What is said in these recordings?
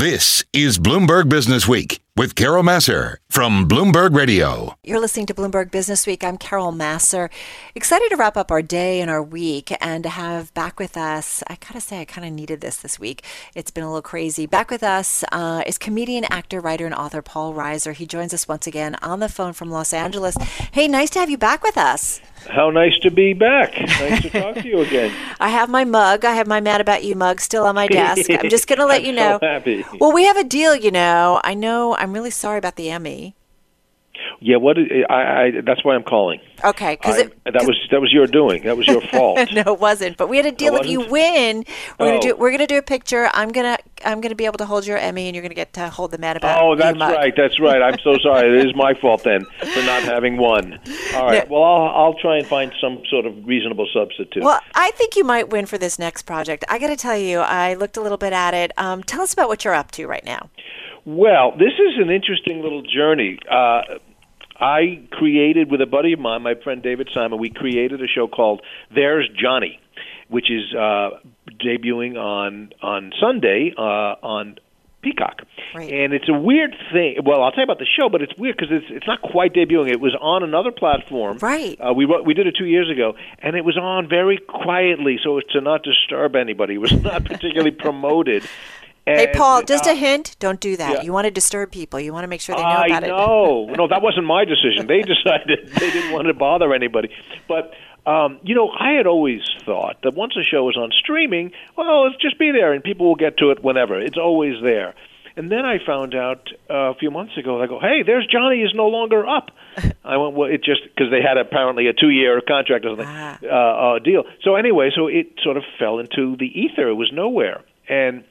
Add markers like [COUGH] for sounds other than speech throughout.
This is Bloomberg Business Week with Carol Massar from Bloomberg Radio. You're listening to Bloomberg Business Week. I'm Carol Massar. Excited to wrap up our day and our week and to have back with us. I gotta say, I kind of needed this this week. It's been a little crazy. Back with us uh, is comedian, actor, writer, and author Paul Reiser. He joins us once again on the phone from Los Angeles. Hey, nice to have you back with us. How nice to be back. Nice to talk to you again. [LAUGHS] I have my mug. I have my Mad About You mug still on my desk. I'm just going to let [LAUGHS] you know. So happy. Well, we have a deal, you know. I know I'm really sorry about the Emmy. Yeah, what I, I that's why I'm calling. Okay, because that was that was your doing. That was your [LAUGHS] fault. no, it wasn't. But we had a deal. If you win, we're gonna Oh. do we're gonna do a picture. I'm gonna I'm gonna be able to hold your Emmy, and you're gonna get to hold the Mad About Oh, that's right. That's right. I'm so sorry. It is my fault then for not having one. All right. No. Well, I'll I'll try and find some sort of reasonable substitute. Well, I think you might win for this next project. I got to tell you, I looked a little bit at it. Um, tell us about what you're up to right now. Well, this is an interesting little journey. Uh, I created with a buddy of mine, my friend David Simon. We created a show called "There's Johnny," which is uh, debuting on on Sunday uh, on Peacock. Right. And it's a weird thing. Well, I'll tell you about the show, but it's weird because it's it's not quite debuting. It was on another platform. Right. Uh, we wrote, we did it two years ago, and it was on very quietly, so as to not disturb anybody. It was not [LAUGHS] particularly promoted. Hey, Paul, just uh, a hint: don't do that. yeah. You want to disturb people. You want to make sure they know I about it. know. [LAUGHS] no, that wasn't my decision. They decided they didn't want to bother anybody. But um, you know, I had always thought that once a show is on streaming, well, it's just be there and people will get to it whenever. It's always there. And then I found out uh, a few months ago. I go, "Hey, there's Johnny is no longer up." [LAUGHS] I went, "Well, it just because they had apparently a two-year contract or something Ah. uh, uh, deal." So anyway, so it sort of fell into the ether. It was nowhere, and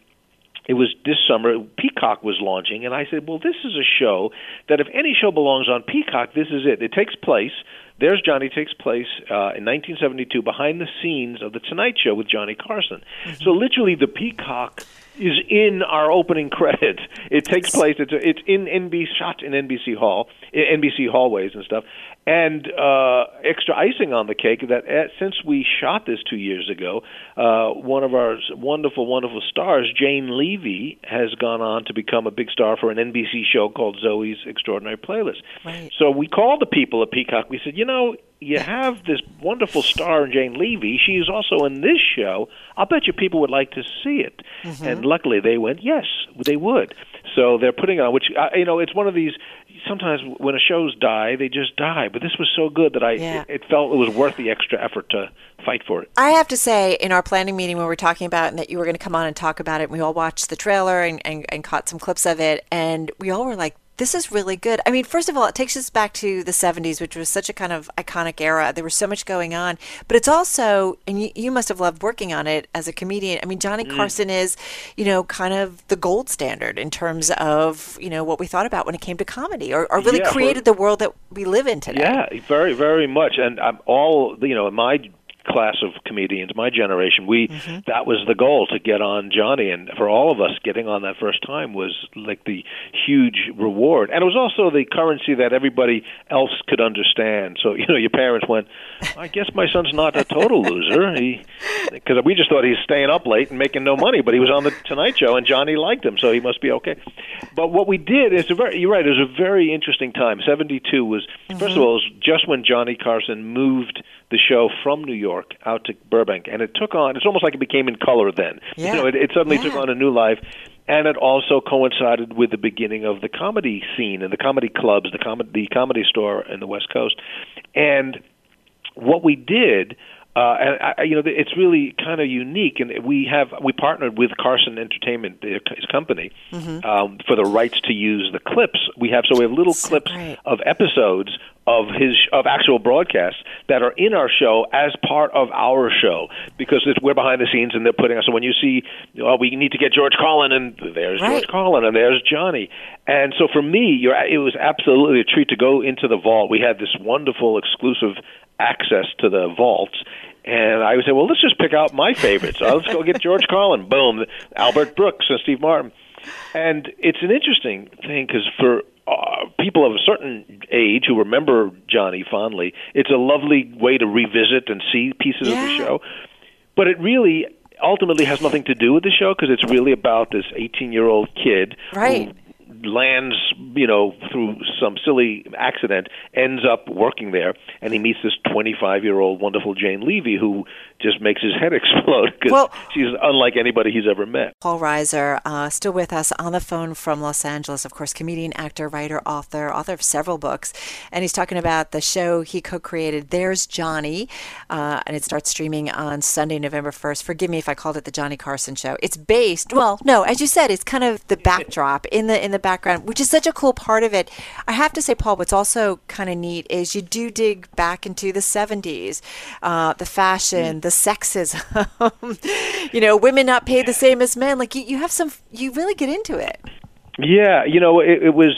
it was this summer peacock was launching and i said well this is a show that if any show belongs on peacock this is it. It takes place there's johnny takes place uh, in 1972 behind the scenes of the tonight show with johnny carson. So literally the peacock is in our opening credits it takes place it's it's in nbc shot in nbc hall nbc hallways and stuff and uh, extra icing on the cake that uh, since we shot this two years ago, uh, one of our wonderful, wonderful stars, Jane Levy, has gone on to become a big star for an NBC show called Zoey's Extraordinary Playlist. Right. So we called the people at Peacock. We said, you know, you have this wonderful star in Jane Levy. She is also in this show. I'll bet you people would like to see it. Mm-hmm. And luckily, they went, yes, they would. So they're putting it on, which you know, it's one of these. Sometimes when a shows die, they just die. But this was so good that I Yeah. it, it felt it was worth the extra effort to fight for it. I have to say, in our planning meeting when we were talking about and that you were going to come on and talk about it, and we all watched the trailer and, and, and caught some clips of it, and we all were like, this is really good. I mean, first of all, it takes us back to the 70s, which was such a kind of iconic era. There was so much going on. But it's also, and you, you must have loved working on it as a comedian. I mean, Johnny Mm. Carson is, you know, kind of the gold standard in terms of, you know, what we thought about when it came to comedy or, or really Yeah, created the world that we live in today. Yeah, very, very much. And um, all you know, my class of comedians, my generation, we mm-hmm. that was the goal to get on Johnny, and for all of us, getting on that first time was like the huge reward, and it was also the currency that everybody else could understand. So [LAUGHS] you know, your parents went, "I guess my son's not a total loser," he [LAUGHS] because we just thought he's staying up late and making no money, but he was on the Tonight Show, and Johnny liked him, so he must be okay. But what we did is a very you're right. It was a very interesting time. Seventy two was first of mm-hmm. all it was just when Johnny Carson moved the show from New York out to Burbank, and it took on. It's almost like it became in color then. Yeah. You know, it, it suddenly took on a new life. And it also coincided with the beginning of the comedy scene and the comedy clubs, the comedy, the comedy store in the West Coast, and what we did uh, and I, you know it's really kind of unique and we have we partnered with Carson Entertainment his company um, for the rights to use the clips we have so we have little So clips great. of episodes of his of actual broadcasts that are in our show as part of our show because it's, we're behind the scenes and they're putting us so when you see oh we need to get George Carlin and there's Right. George Carlin and there's Johnny and so for me you're, it was absolutely a treat to go into the vault we had this wonderful exclusive access to the vaults. And I would say, well, let's just pick out my favorites. Uh, let's go get George [LAUGHS] Carlin. Boom, Albert Brooks and Steve Martin. And it's an interesting thing because for uh, people of a certain age who remember Johnny fondly, it's a lovely way to revisit and see pieces of the show. But it really, ultimately has nothing to do with the show because it's really about this 18 year old kid Right. who lands, you know, through some silly accident, ends up working there, and he meets this 25 year old wonderful Jane Levy who just makes his head [LAUGHS] explode because Well- she's unlike anybody he's ever met. Paul Reiser, uh, still with us on the phone from Los Angeles, of course, comedian, actor, writer, author, author of several books. And he's talking about the show he co created, There's Johnny. Uh, and it starts streaming on Sunday, November 1st. Forgive me if I called it the Johnny Carson Show. It's based, well, no, as you said, it's kind of the [LAUGHS] backdrop in the in the background, which is such a cool part of it. I have to say, Paul, what's also kind of neat is you do dig back into the 70s, uh, the fashion, the sexism, [LAUGHS] you know, women not paid the same as men. Like you, you have some, you really get into it. Yeah, you know, it, it was.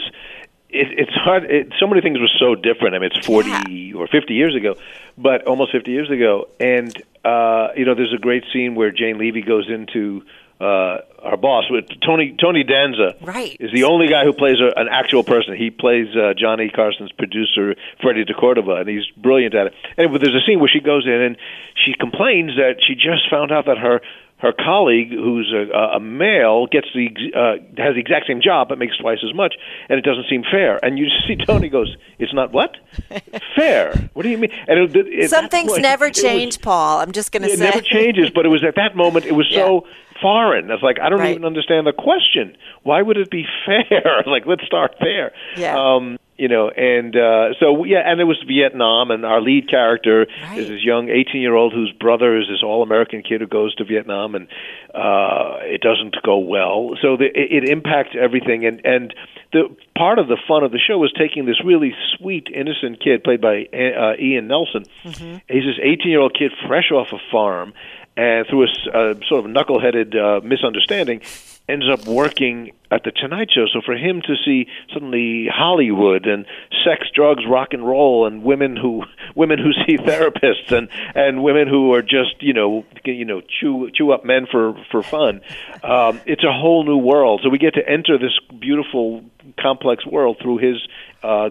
It, it's hard. It, so many things were so different. I mean, it's forty Yeah. or fifty years ago, but almost fifty years ago. And uh, you know, there's a great scene where Jane Levy goes into uh, our boss Tony Tony Danza. Right. is the only guy who plays a, an actual person. He plays uh, Johnny Carson's producer, Freddie DeCordova, and he's brilliant at it. And there's a scene where she goes in and she complains that she just found out that her her colleague, who's a, a male, gets the uh, has the exact same job but makes twice as much, and it doesn't seem fair. And you see Tony goes, "It's not what [LAUGHS] fair? What do you mean?" And it, it, Some things point, never it was- Paul. I'm just going to say it never changes, but it was at that moment it was [LAUGHS] so foreign. It's like I don't Right. even understand the question. Why would it be [LAUGHS] fair? [LAUGHS] like let's start there. Yeah. Um, you know, and uh, so yeah, and it was Vietnam, and our lead character Right. is this young 18-year-old whose brother is this all-American kid who goes to Vietnam, and uh, it doesn't go well. So the, it, it impacts everything, and and the part of the fun of the show was taking this really sweet, innocent kid played by uh, Ian Nelson. He's this 18-year-old kid fresh off a farm, and through a, sort of knuckleheaded uh, misunderstanding, ends up working at the Tonight Show. So for him to see suddenly Hollywood and sex, drugs, rock and roll, and women who [LAUGHS] women who see therapists and and women who are just you know you know chew chew up men for for fun, um, it's a whole new world. So we get to enter this beautiful, complex world through his. Uh,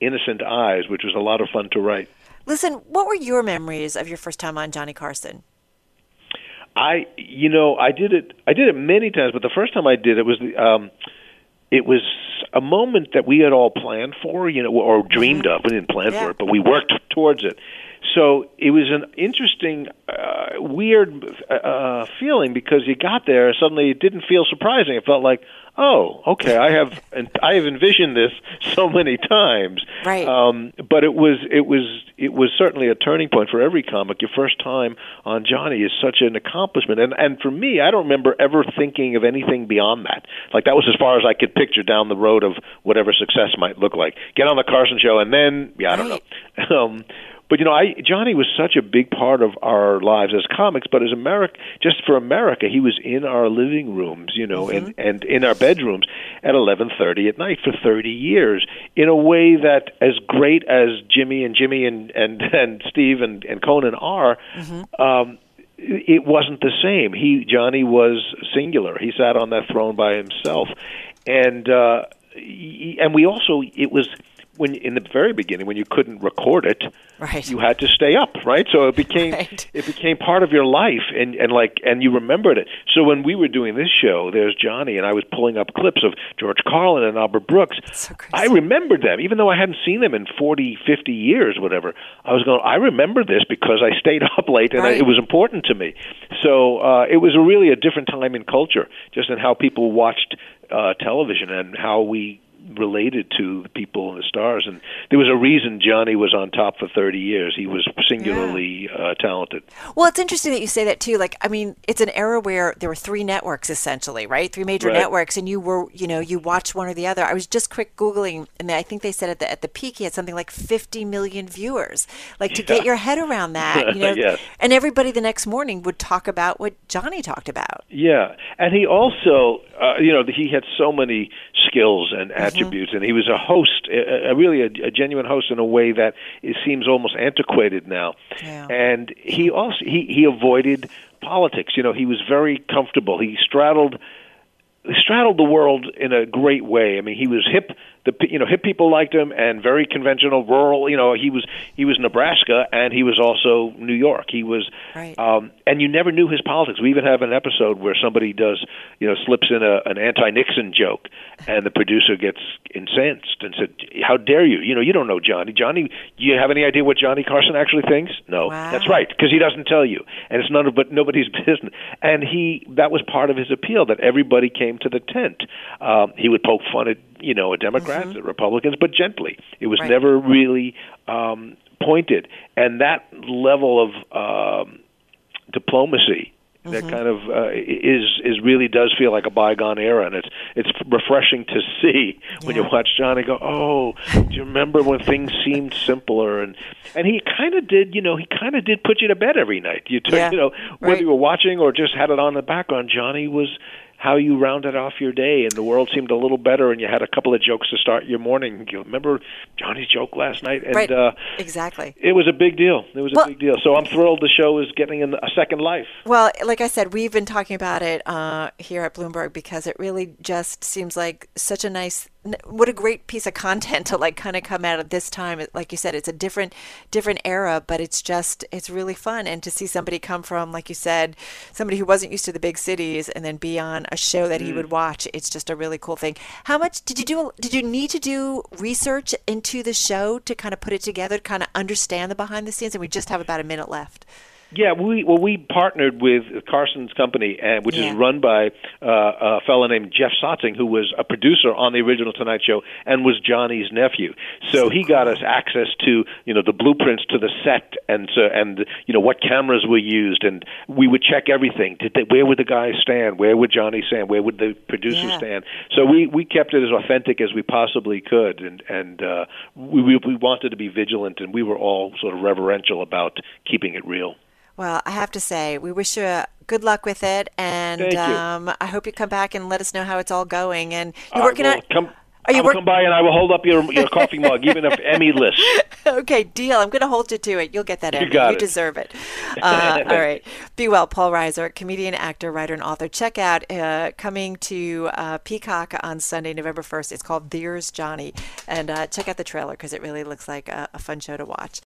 innocent eyes which was a lot of fun to write Listen, what were your memories of your first time on Johnny Carson? I, you know, I did it. I did it many times, but the first time I did it was the. Um, it was a moment that we had all planned for, you know, or dreamed of. We didn't plan Yeah. for it, but we worked towards it. So it was an interesting, uh, weird uh, feeling because you got there and suddenly it didn't feel surprising. It felt like, oh, okay, I have, [LAUGHS] and I have envisioned this [LAUGHS] so many times. Right. Um, but it was, it was, it was certainly a turning point for every comic. Your first time on Johnny is such an accomplishment, and and for me, I don't remember ever thinking of anything beyond that. Like that was as far as I could picture down the road of whatever success might look like. Get on the Carson show, and then yeah, I don't know. [LAUGHS] Um, but you know, I Johnny was such a big part of our lives as comics, but as America, just for America, he was in our living rooms, you know, and and in our bedrooms at 11:30 at night for 30 years in a way that as great as Jimmy and Jimmy and and and Steve and and Conan are, um it wasn't the same. He Johnny was singular. He sat on that throne by himself, and uh, and we also it was when in the very beginning when you couldn't record it, Right. you had to stay up, right? So it became [LAUGHS] Right. it became part of your life, and and like and you remembered it. So when we were doing this show, there's Johnny, and I was pulling up clips of George Carlin and Albert Brooks. so. I remembered them, even though I hadn't seen them in 40, 50 years, whatever. I was going. I remember this because I stayed [LAUGHS] up late, and I, it was important to me. So uh, it was a really a different time in culture, just in how people watched uh, television and how we related to the people and the stars. And there was a reason Johnny was on top for 30 years. He was singularly uh, talented. Well, it's interesting that you say that too. Like, I mean, it's an era where there were three networks essentially, right? Three major Right. networks, and you were, you know, you watched one or the other. I was just quick googling, and I think they said at the at the peak he had something like 50 million viewers. Like to get your head around that, you [LAUGHS] know, Yes. and everybody the next morning would talk about what Johnny talked about. Yeah, and he also, uh, you know, he had so many skills and mm-hmm. attributes, and he was a host, a, a really a, a genuine host in a way that it seems almost antiquated now. Yeah. And he also he he avoided politics. You know, he was very comfortable. He straddled straddled the world in a great way. I mean, he was hip the you know hip people liked him and very conventional rural you know he was he was Nebraska and he was also New York. He was right. um and you never knew his politics. We even have an episode where somebody does you know slips in a an anti-Nixon joke and the producer gets incensed and said how dare you? You know you don't know Johnny. Johnny do you have any idea what Johnny Carson actually thinks? No. Wow. that's right because he doesn't tell you. And it's none of but nobody's [LAUGHS] business. And he that was part of his appeal that everybody came to the tent. Um he would poke fun at you know, Democrats, mm-hmm. Republicans, but gently. It was right. never really um, pointed, and that level of um, diplomacy. Mm-hmm. That kind of uh, is is really does feel like a bygone era, and it's it's refreshing to see when yeah. you watch Johnny go. Oh, do you remember when things seemed simpler? And and he kind of did, you know, he kind of did put you to bed every night. You took, yeah. you know, whether right. you were watching or just had it on the background. Johnny was how you rounded off your day, and the world seemed a little better, and you had a couple of jokes to start your morning. You remember Johnny's joke last night, and right. uh, exactly, it was a big deal. It was a big deal. So I'm thrilled the show is getting a second life. Well, like I said, we've been talking about it uh, here at Bloomberg because it really just seems like such a nice what a great piece of content to like kind of come out at this time. Like you said it's a different different era but it's just it's really fun. And to see somebody come from like you said somebody who wasn't used to the big cities and then be on a show that mm. he would watch it's just a really cool thing. How much did you do did you need to do research into the show to kind of put it together to kind of understand the behind the scenes? And we just have about a minute left yeah, we well we partnered with Carson's company, and which yeah. is run by uh, a fellow named Jeff Sotzing, who was a producer on the original Tonight Show and was Johnny's nephew. So, he got us access to you know the blueprints to the set and so and you know what cameras were used, and we would check everything. Did they, where would the guys stand? Where would Johnny stand? Where would the producer yeah. stand? So we we kept it as authentic as we possibly could, and and uh, we we wanted to be vigilant, and we were all sort of reverential about keeping it real. Well, I have to say, we wish you good luck with it, and um, I hope you come back and let us know how it's all going. And you're working on. Come, are you I will come by and I will hold up your your coffee [LAUGHS] mug, even if Emmy list. okay, deal. I'm going to hold you to it. You'll get that you Emmy. Got you it. deserve it. [LAUGHS] Uh, all right. Be well, Paul Reiser, comedian, actor, writer, and author. Check out uh, coming to uh, Peacock on Sunday, November 1st. It's called There's Johnny, and uh, check out the trailer because it really looks like a, a fun show to watch.